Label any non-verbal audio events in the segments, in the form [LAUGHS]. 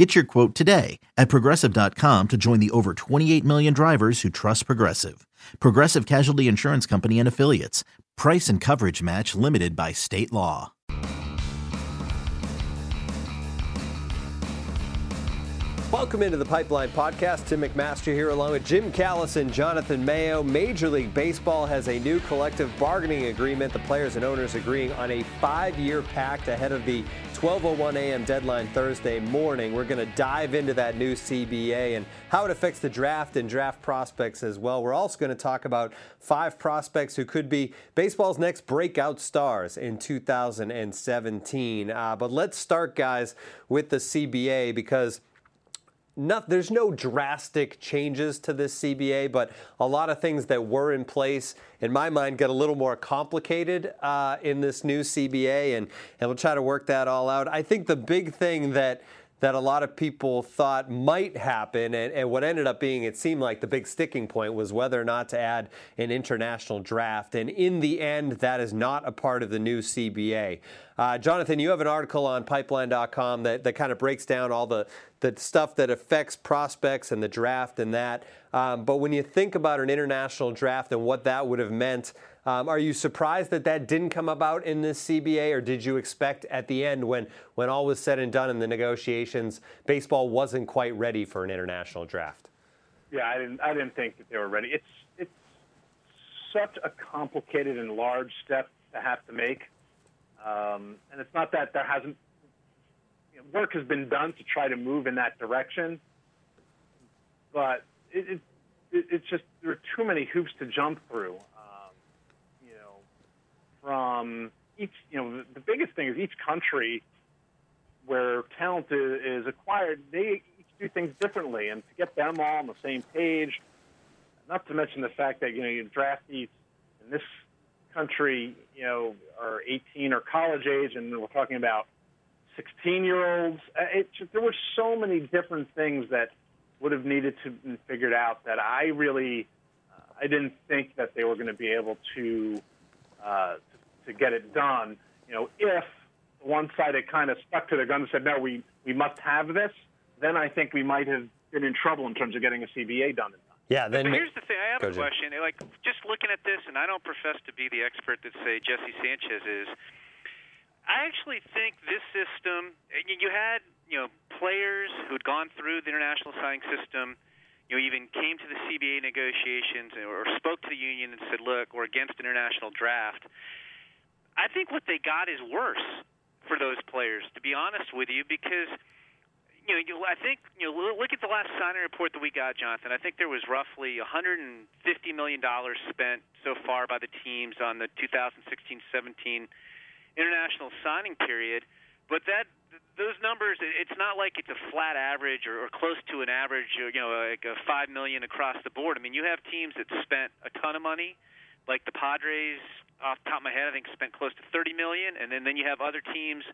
Get your quote today at progressive.com to join the over 28 million drivers who trust Progressive. Progressive Casualty Insurance Company and Affiliates. Price and coverage match limited by state law. Welcome into the Pipeline Podcast. Tim McMaster here, along with Jim Callis and Jonathan Mayo. Major League Baseball has a new collective bargaining agreement. The players and owners agreeing on a five-year pact ahead of the 12:01 a.m. deadline Thursday morning. We're going to dive into that new CBA and how it affects the draft and draft prospects as well. We're also going to talk about five prospects who could be baseball's next breakout stars in 2017. Uh, but let's start, guys, with the CBA because not, there's no drastic changes to this CBA, but a lot of things that were in place, in my mind, get a little more complicated uh, in this new CBA, and, and we'll try to work that all out. I think the big thing that that a lot of people thought might happen, and, and, what ended up being, it seemed like the big sticking point was whether or not to add an international draft. And in the end, that is not a part of the new CBA. Uh, Jonathan, you have an article on pipeline.com that, that kind of breaks down all the, the stuff that affects prospects and the draft and that. Um, but when you think about an international draft and what that would have meant, um, are you surprised that that didn't come about in this CBA, or did you expect at the end, when when all was said and done in the negotiations, baseball wasn't quite ready for an international draft? Yeah, I didn't. I didn't think that they were ready. It's it's such a complicated and large step to have to make, um, and it's not that there hasn't you know, work has been done to try to move in that direction, but it, it, it, it's just there are too many hoops to jump through from each, you know, the biggest thing is each country where talent is acquired, they each do things differently, and to get them all on the same page, not to mention the fact that you know you draftees in this country, you know, are 18 or college age, and we're talking about 16 year olds. Uh, there were so many different things that would have needed to be figured out that I really, uh, I didn't think that they were going to be able to uh, to get it done. You know, if one side had kind of stuck to their gun and said, no, we, we must have this, then I think we might have been in trouble in terms of getting a CBA done in time. Yeah, then but here's the thing. I have a question. Like, just looking at this, and I don't profess to be the expert that say Jesse Sanchez is. I actually think this system. You had you know players who had gone through the international signing system. You know, even came to the CBA negotiations or spoke to the union and said, "Look, we're against international draft." I think what they got is worse for those players, to be honest with you, because you know, you, I think you know, look at the last signing report that we got, Jonathan. I think there was roughly 150 million dollars spent so far by the teams on the 2016-17 international signing period, but that those numbers, it's not like it's a flat average or, or close to an average, you know, like a five million across the board. I mean, you have teams that spent a ton of money, like the Padres off the top of my head, I think spent close to 30 million, and then then you have other teams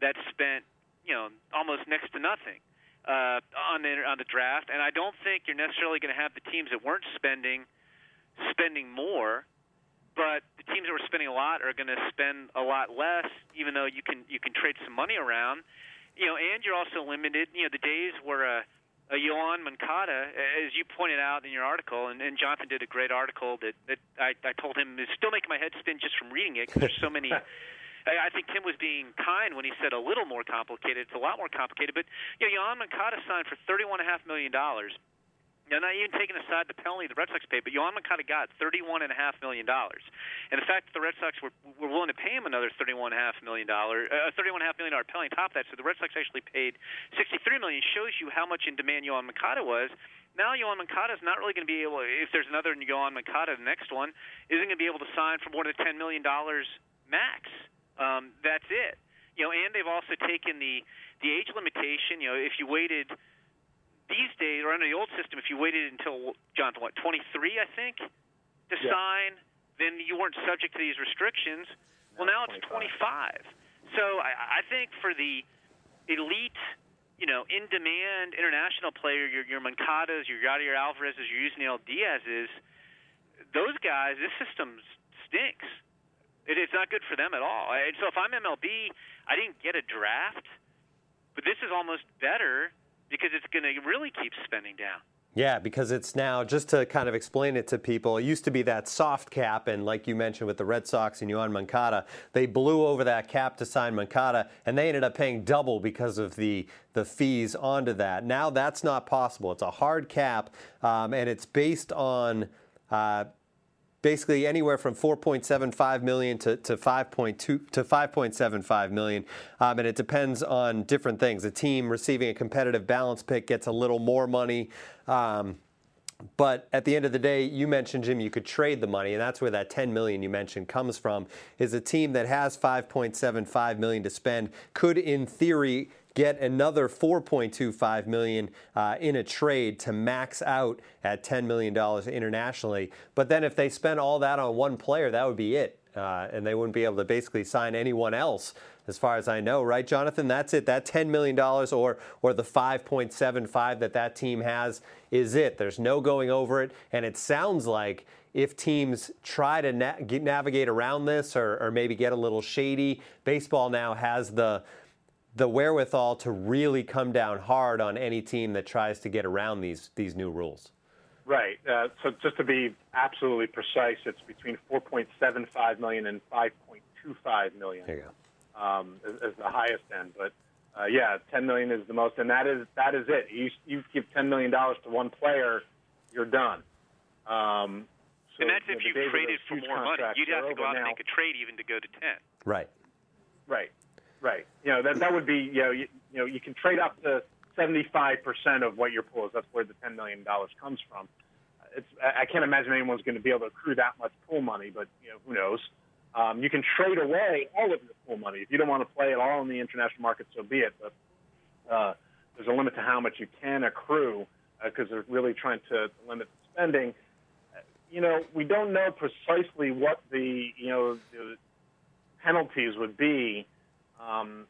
that spent you know almost next to nothing uh, on the on the draft. And I don't think you're necessarily going to have the teams that weren't spending spending more, but the teams that were spending a lot are going to spend a lot less, even though you can you can trade some money around. You know, and you're also limited. You know, the days where a uh, Yoan Moncada, as you pointed out in your article, and, and Jonathan did a great article that, that I, I told him is still making my head spin just from reading it because there's so many. [LAUGHS] I, I think Tim was being kind when he said a little more complicated. It's a lot more complicated, but you know, Yoan Moncada signed for thirty-one and a half million dollars. Now, not even taking aside the penalty the Red Sox paid, but Yoan Moncada got thirty-one and a half million dollars, and the fact that the Red Sox were were willing to pay him another thirty-one and a half million dollar, uh, thirty-one and a half million dollar penalty on top of that, so the Red Sox actually paid sixty-three million. Shows you how much in demand Yoan Moncada was. Now Yoan Moncada is not really going to be able. If there's another Yoan Moncada, the next one isn't going to be able to sign for more than ten million dollars max. Um, that's it. You know, and they've also taken the the age limitation. You know, if you waited these days, or under the old system, if you waited until Jonathan, what 23, I think, to yeah. sign, then you weren't subject to these restrictions. Well, now it's 25. So I, I think for the elite, you know, in-demand international player, your your Moncadas, your Yadier Alvarez's, your Yusniel Diaz's, those guys, this system stinks. It, it's not good for them at all. And so if I'm MLB, I didn't get a draft, but this is almost better because it's going to really keep spending down. Yeah, because it's now, just to kind of explain it to people, it used to be that soft cap, and like you mentioned with the Red Sox and Yoan Moncada, they blew over that cap to sign Moncada, and they ended up paying double because of the, the fees onto that. Now that's not possible. It's a hard cap, um, and it's based on. Uh, basically anywhere from 4.75 million to, to 5.2 to 5.75 million, um, and it depends on different things. A team receiving a competitive balance pick gets a little more money. Um, but at the end of the day, you mentioned Jim, you could trade the money, and that's where that 10 million you mentioned comes from. Is a team that has 5.75 million to spend could, in theory, get another 4.25 million uh, in a trade to max out at 10 million dollars internationally. But then if they spend all that on one player, that would be it, uh, and they wouldn't be able to basically sign anyone else. As far as I know, right, Jonathan? That's it. That $10 million or, or the 5.75 that that team has is it. There's no going over it. And it sounds like if teams try to na- navigate around this or, or maybe get a little shady, baseball now has the, the wherewithal to really come down hard on any team that tries to get around these these new rules. Right. Uh, so just to be absolutely precise, it's between 4.75 million and 5.25 million. There you go. Um, as, as the highest end, but uh, yeah, 10 million is the most, and that is that is it. You you give 10 million dollars to one player, you're done. Um, so, and that's if you, traded for more money. You'd have to go out now. and make a trade even to go to 10. Right. Right. Right. You know that that would be you know you, you know you can trade up to seventy five percent of what your pool is. That's where the ten million dollars comes from. It's I can't imagine anyone's going to be able to accrue that much pool money, but you know who knows. Um, you can trade away all of your pool money if you don't want to play at all in the international market. So be it. But uh, there's a limit to how much you can accrue because uh, they're really trying to limit spending. You know, we don't know precisely what the you know the penalties would be um,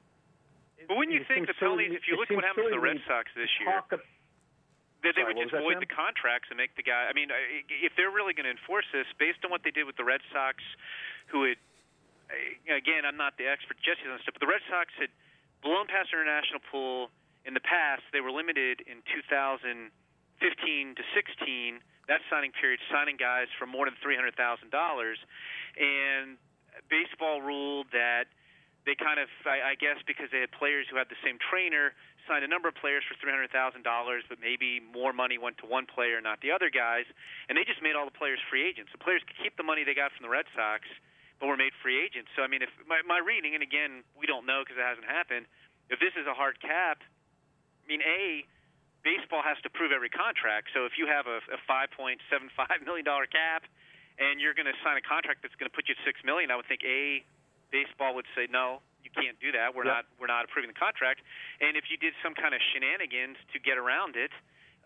but when you think the penalties, if you look at what happened to the Red Sox this year, they, they would just void the contracts and make the guy. I mean, if they're really going to enforce this, based on what they did with the Red Sox, who had, again, I'm not the expert, Jesse on stuff, but the Red Sox had blown past their international pool in the past. They were limited in 2015 to 16. That signing period, signing guys for more than three hundred thousand dollars, and baseball ruled that they kind of, I, I guess, because they had players who had the same trainer, signed a number of players for three hundred thousand dollars, but maybe more money went to one player, not the other guys, and they just made all the players free agents. The players could keep the money they got from the Red Sox, but were made free agents. So I mean, if my, my reading, and again, we don't know because it hasn't happened. If this is a hard cap, I mean, a baseball has to prove every contract. So if you have a, a five point seven five million dollar cap, and you're going to sign a contract that's going to put you at six million, I would think a baseball would say no, you can't do that. We're yep. not we're not approving the contract. And if you did some kind of shenanigans to get around it,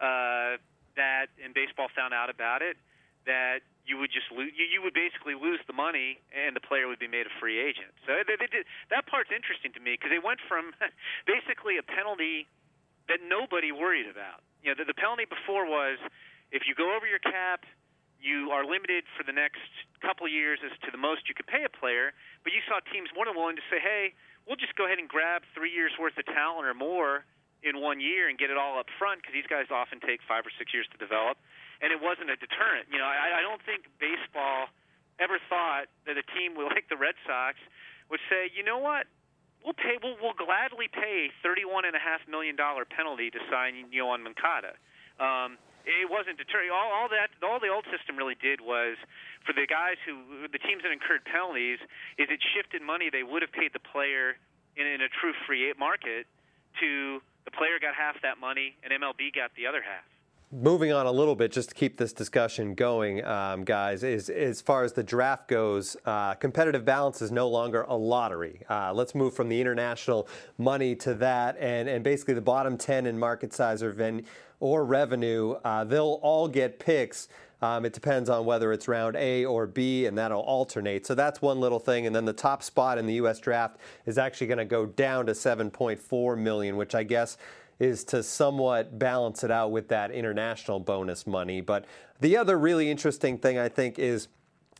uh, that and baseball found out about it, that you would just lose. You, you would basically lose the money, and the player would be made a free agent. So they, they did, that part's interesting to me because they went from [LAUGHS] basically a penalty that nobody worried about. You know, the, the penalty before was if you go over your cap you are limited for the next couple of years as to the most you could pay a player, but you saw teams more than willing to say, hey, we'll just go ahead and grab three years worth of talent or more in one year and get it all up front because these guys often take five or six years to develop. And it wasn't a deterrent. You know, I, I don't think baseball ever thought that a team [LAUGHS] like the Red Sox would say, you know what, we'll pay, we'll, we'll gladly pay thirty-one and a half million dollar penalty to sign Yoan Moncada. Um, it wasn't deterring. All, all that, all the old system really did was for the guys who, the teams that incurred penalties, is it shifted money they would have paid the player in, in a true free market to the player got half that money and MLB got the other half moving on a little bit, just to keep this discussion going, um, guys, is as far as the draft goes, uh, competitive balance is no longer a lottery. Uh, let's move from the international money to that, and, and basically the bottom 10 in market size or, ven- or revenue, uh, they'll all get picks. Um, it depends on whether it's round A or B, and that'll alternate. So that's one little thing. And then the top spot in the U.S. draft is actually going to go down to 7.4 million, which I guess is to somewhat balance it out with that international bonus money. But the other really interesting thing I think is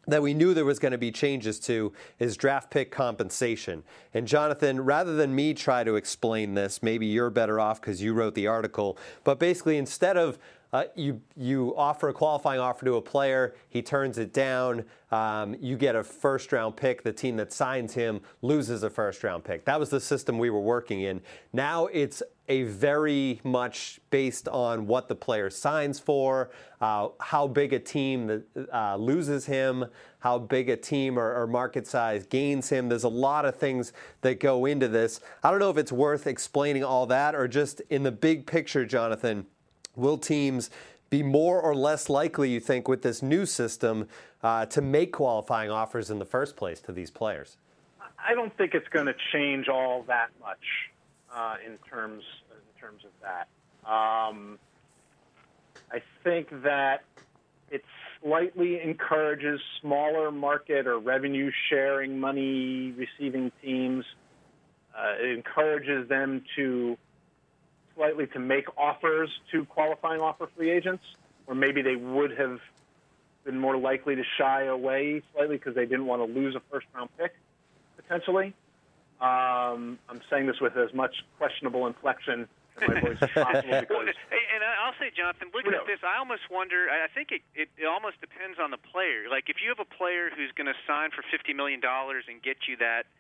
that we knew there was going to be changes to is draft pick compensation. And Jonathan, rather than me try to explain this, maybe you're better off because you wrote the article. But basically, instead of uh, you you offer a qualifying offer to a player, he turns it down. Um, you get a first round pick. The team that signs him loses a first round pick. That was the system we were working in. Now it's a very much based on what the player signs for, uh, how big a team uh, loses him, how big a team or, or, market size gains him. There's a lot of things that go into this. I don't know if it's worth explaining all that or just in the big picture, Jonathan. Will teams be more or less likely, you think, with this new system uh, to make qualifying offers in the first place to these players? I don't think it's going to change all that much uh, in terms in terms of that. Um, I think that it slightly encourages smaller market or revenue sharing money receiving teams. Uh, it encourages them to slightly to make offers to qualifying offer free agents, or maybe they would have been more likely to shy away slightly because they didn't want to lose a first round pick potentially. Um, I'm saying this with as much questionable inflection in my voice as [LAUGHS] possible because. and I'll say, Jonathan, looking at this, I almost wonder. I think it, it, it almost depends on the player. Like if you have a player who's going to sign for fifty million dollars and get you that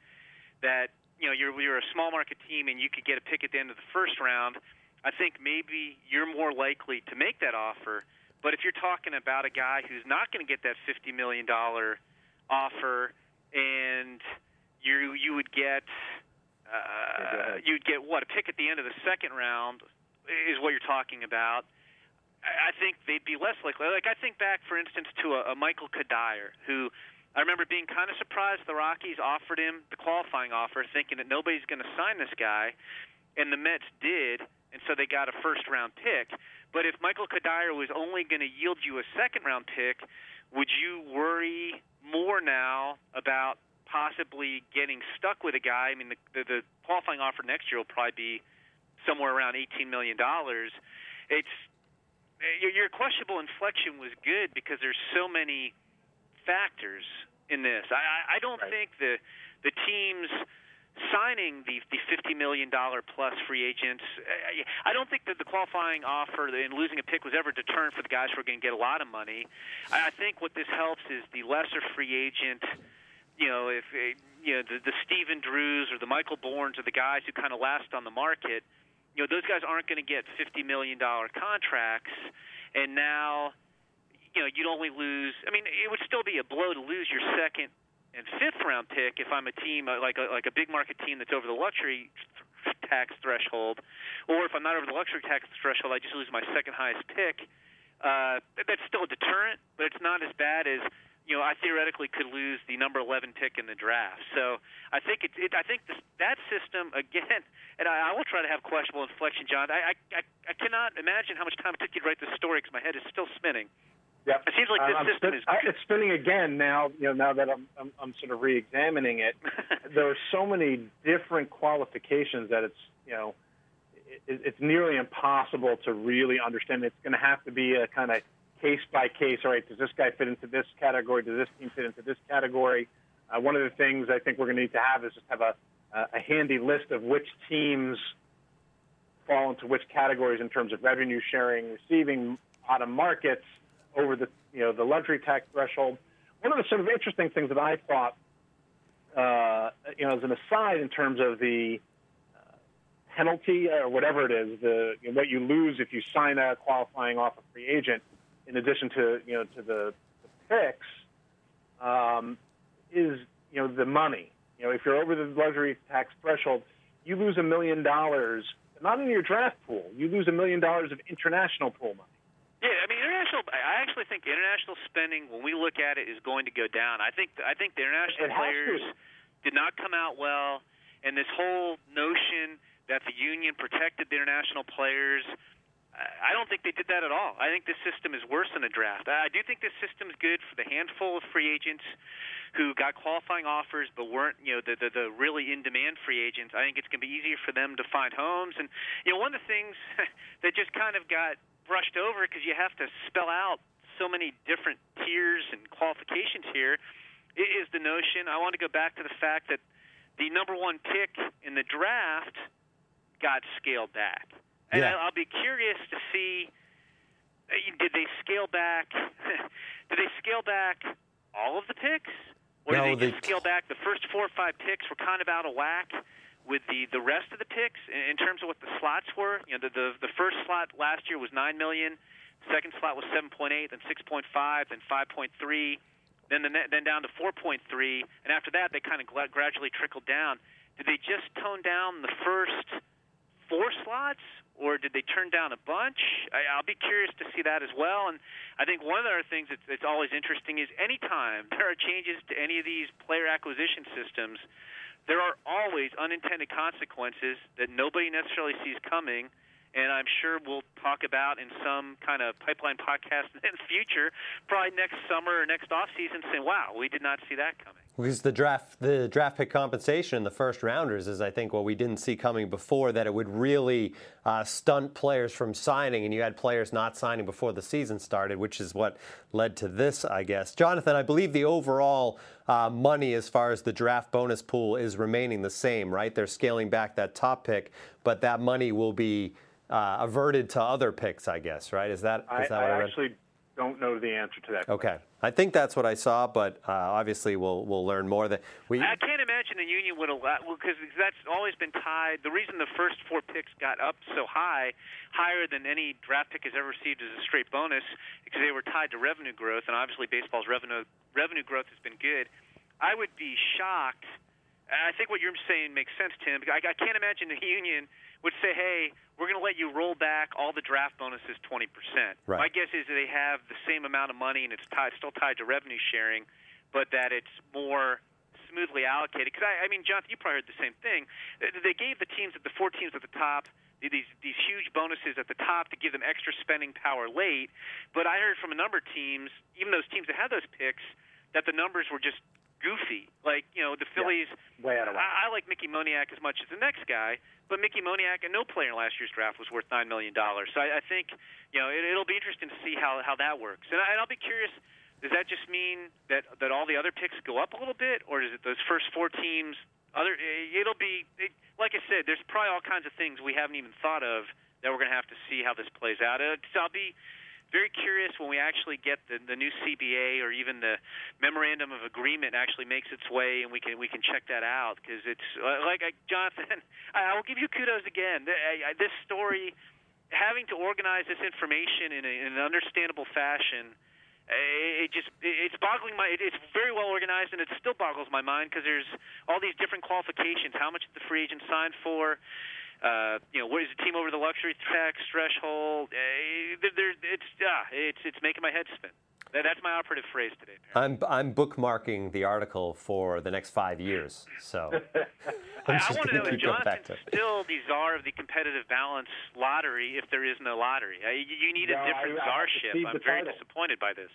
that you know you're you're a small market team and you could get a pick at the end of the first round, I think maybe you're more likely to make that offer. But if you're talking about a guy who's not going to get that fifty million dollar offer, and you you would get uh, you'd get what a pick at the end of the second round is what you're talking about. I think they'd be less likely. Like I think back, for instance, to a, a Michael Cuddyer, who I remember being kind of surprised the Rockies offered him the qualifying offer, thinking that nobody's going to sign this guy, and the Mets did, and so they got a first round pick. But if Michael Cuddyer was only going to yield you a second round pick, would you worry more now about possibly getting stuck with a guy. I mean, the, the, the qualifying offer next year will probably be somewhere around $18 million. It's eh, your, your questionable inflection was good because there's so many factors in this. I, I don't right. think the the teams signing the the fifty million dollar plus free agents. I don't think that the qualifying offer and losing a pick was ever a deterrent for the guys who are going to get a lot of money. I think what this helps is the lesser free agent you know, if eh, you know the, the Stephen Drews or the Michael Bourns are the guys who kind of last on the market, you know, those guys aren't going to get fifty million dollar contracts, and now, you know, you'd only lose. I mean, it would still be a blow to lose your second and fifth round pick if I'm a team uh, like a, like a big market team that's over the luxury tax threshold, or if I'm not over the luxury tax threshold, I just lose my second highest pick. Uh, that's still a deterrent, but it's not as bad as you know, I theoretically could lose the number 11 pick in the draft. So I think it, it I think this, that system again, and I, I will try to have questionable inflection, John. I, I I cannot imagine how much time it took you to write this story because my head is still spinning. Yeah, it seems like this I'm system spin, is. I, it's spinning again now. You know, now that I'm I'm, I'm sort of re-examining it, [LAUGHS] there are so many different qualifications that it's you know, it, it's nearly impossible to really understand. It's going to have to be a kind of case by case. All right, does this guy fit into this category? Does this team fit into this category? Uh, one of the things I think we're going to need to have is just have a, a handy list of which teams fall into which categories in terms of revenue sharing, receiving out of markets over the you know the luxury tax threshold. One of the sort of interesting things that I thought, uh, you know, as an aside in terms of the uh, penalty or whatever it is, the you know, what you lose if you sign a qualifying offer free agent in addition to you know to the, the picks, um, is you know the money. You know, if you're over the luxury tax threshold, you lose a million dollars, not in your draft pool. You lose a million dollars of international pool money. Yeah, I mean international. I actually think international spending, when we look at it, is going to go down. I think I think the international players did not come out well, and this whole notion that the union protected the international players I don't think they did that at all. I think this system is worse than a draft. I do think this system's good for the handful of free agents who got qualifying offers but weren't, you know, the the, the really in demand free agents. I think it's going to be easier for them to find homes. And you know, one of the things [LAUGHS] that just kind of got brushed over because you have to spell out so many different tiers and qualifications here is the notion. I want to go back to the fact that the number one pick in the draft got scaled back. And Yeah. I'll be curious to see uh, did they scale back [LAUGHS] did they scale back all of the picks or No, did they they- just scale back the first four or five picks were kind of out of whack with the the rest of the picks in terms of what the slots were you know the the, the first slot last year was 9 million second slot was 7.8 then 6.5 then 5.3 then the net, then down to 4.3 and after that they kind of gla- gradually trickled down did they just tone down the first four slots, or did they turn down a bunch? I, I'll be curious to see that as well. And I think one of the other things that's, that's always interesting is anytime there are changes to any of these player acquisition systems, there are always unintended consequences that nobody necessarily sees coming. And I'm sure we'll talk about in some kind of pipeline [LAUGHS] podcast in the future, probably next summer or next off season, saying, "Wow, we did not see that coming." Because the draft, the draft pick compensation in the first rounders is, I think, what we didn't see coming before. That it would really uh, stunt players from signing, and you had players not signing before the season started, which is what led to this, I guess. Jonathan, I believe the overall uh, money as far as the draft bonus pool is remaining the same, right? They're scaling back that top pick, but that money will be uh, averted to other picks, I guess, right? Is that is I, that what I I read? actually don't know the answer to that. Okay, I think that's what I saw, but uh, obviously we'll we'll learn more. That we I can't imagine the union would allow because that's always been tied. The reason the first four picks got up so high, higher than any draft pick has ever received as a straight bonus, because they were tied to revenue growth, and obviously baseball's revenue revenue growth has been good. I would be shocked. Uh, I think what you're saying makes sense, Tim. I, I can't imagine the union would say, "Hey, we're going to let you roll back all the draft bonuses 20%." Right. My guess is that they have the same amount of money and it's tied, still tied to revenue sharing, but that it's more smoothly allocated. Because I, I mean, Jonathan, you probably heard the same thing. They- They gave the teams, at the four teams at the top, these these huge bonuses at the top to give them extra spending power late. But I heard from a number of teams, even those teams that had those picks, that the numbers were just goofy. Like you know, the Phillies. Way out of whack. I, I like Mickey Moniak as much as the next guy, but Mickey Moniak and no player in last year's draft was worth nine million dollars. So I, I think you know it, it'll be interesting to see how how that works, and, I, and I'll be curious. Does that just mean that that all the other picks go up a little bit, or is it those first four teams? Other, eh, it'll be it, like I said. There's probably all kinds of things we haven't even thought of that we're going to have to see how this plays out. So I'll be very curious when we actually get the, the new CBA or even the memorandum of agreement actually makes its way, and we can we can check that out because it's uh, like I, Jonathan. [LAUGHS] I, will give you kudos again. I, I, this story, having to organize this information in, a, in an understandable fashion. uh, It just it's boggling my it's very well organized and it still boggles my mind because there's all these different qualifications. How much the free agent sign for? Uh, you know, what is the team over the luxury tax threshold? Uh, there, there, it's ah, it's it's making my head spin. That, that's my operative phrase today. Apparently. I'm I'm bookmarking the article for the next five years. So [LAUGHS] I, I'm I just want to gonna know if keep Jonathan's still the czar of the competitive balance lottery if there is no lottery. Uh, you, you need No, a different I- I have to czarship. cede I'm very title. disappointed by this.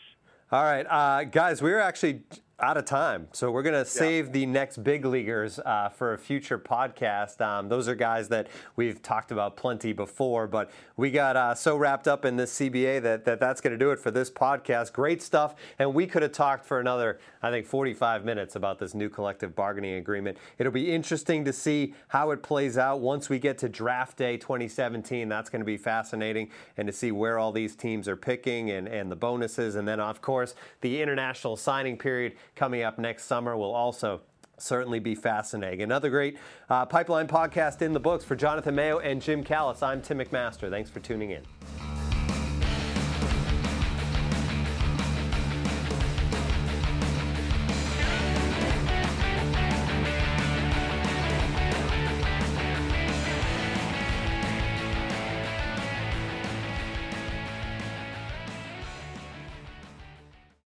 All right, uh, guys, we're actually out of time, so we're going to save the next big leaguers uh, for a future podcast. Um, those are guys that we've talked about plenty before, but we got uh, so wrapped up in this CBA that, that that's going to do it for this podcast. Great stuff, and we could have talked for another, I think, 45 minutes about this new collective bargaining agreement. It'll be interesting to see how it plays out once we get to draft day 2017. That's going to be fascinating, and to see where all these teams are picking and, and the bonuses, and then of course the international signing period coming up next summer will also certainly be fascinating. Another great uh, pipeline podcast in the books for Jonathan Mayo and Jim Callis. I'm Tim McMaster. Thanks for tuning in.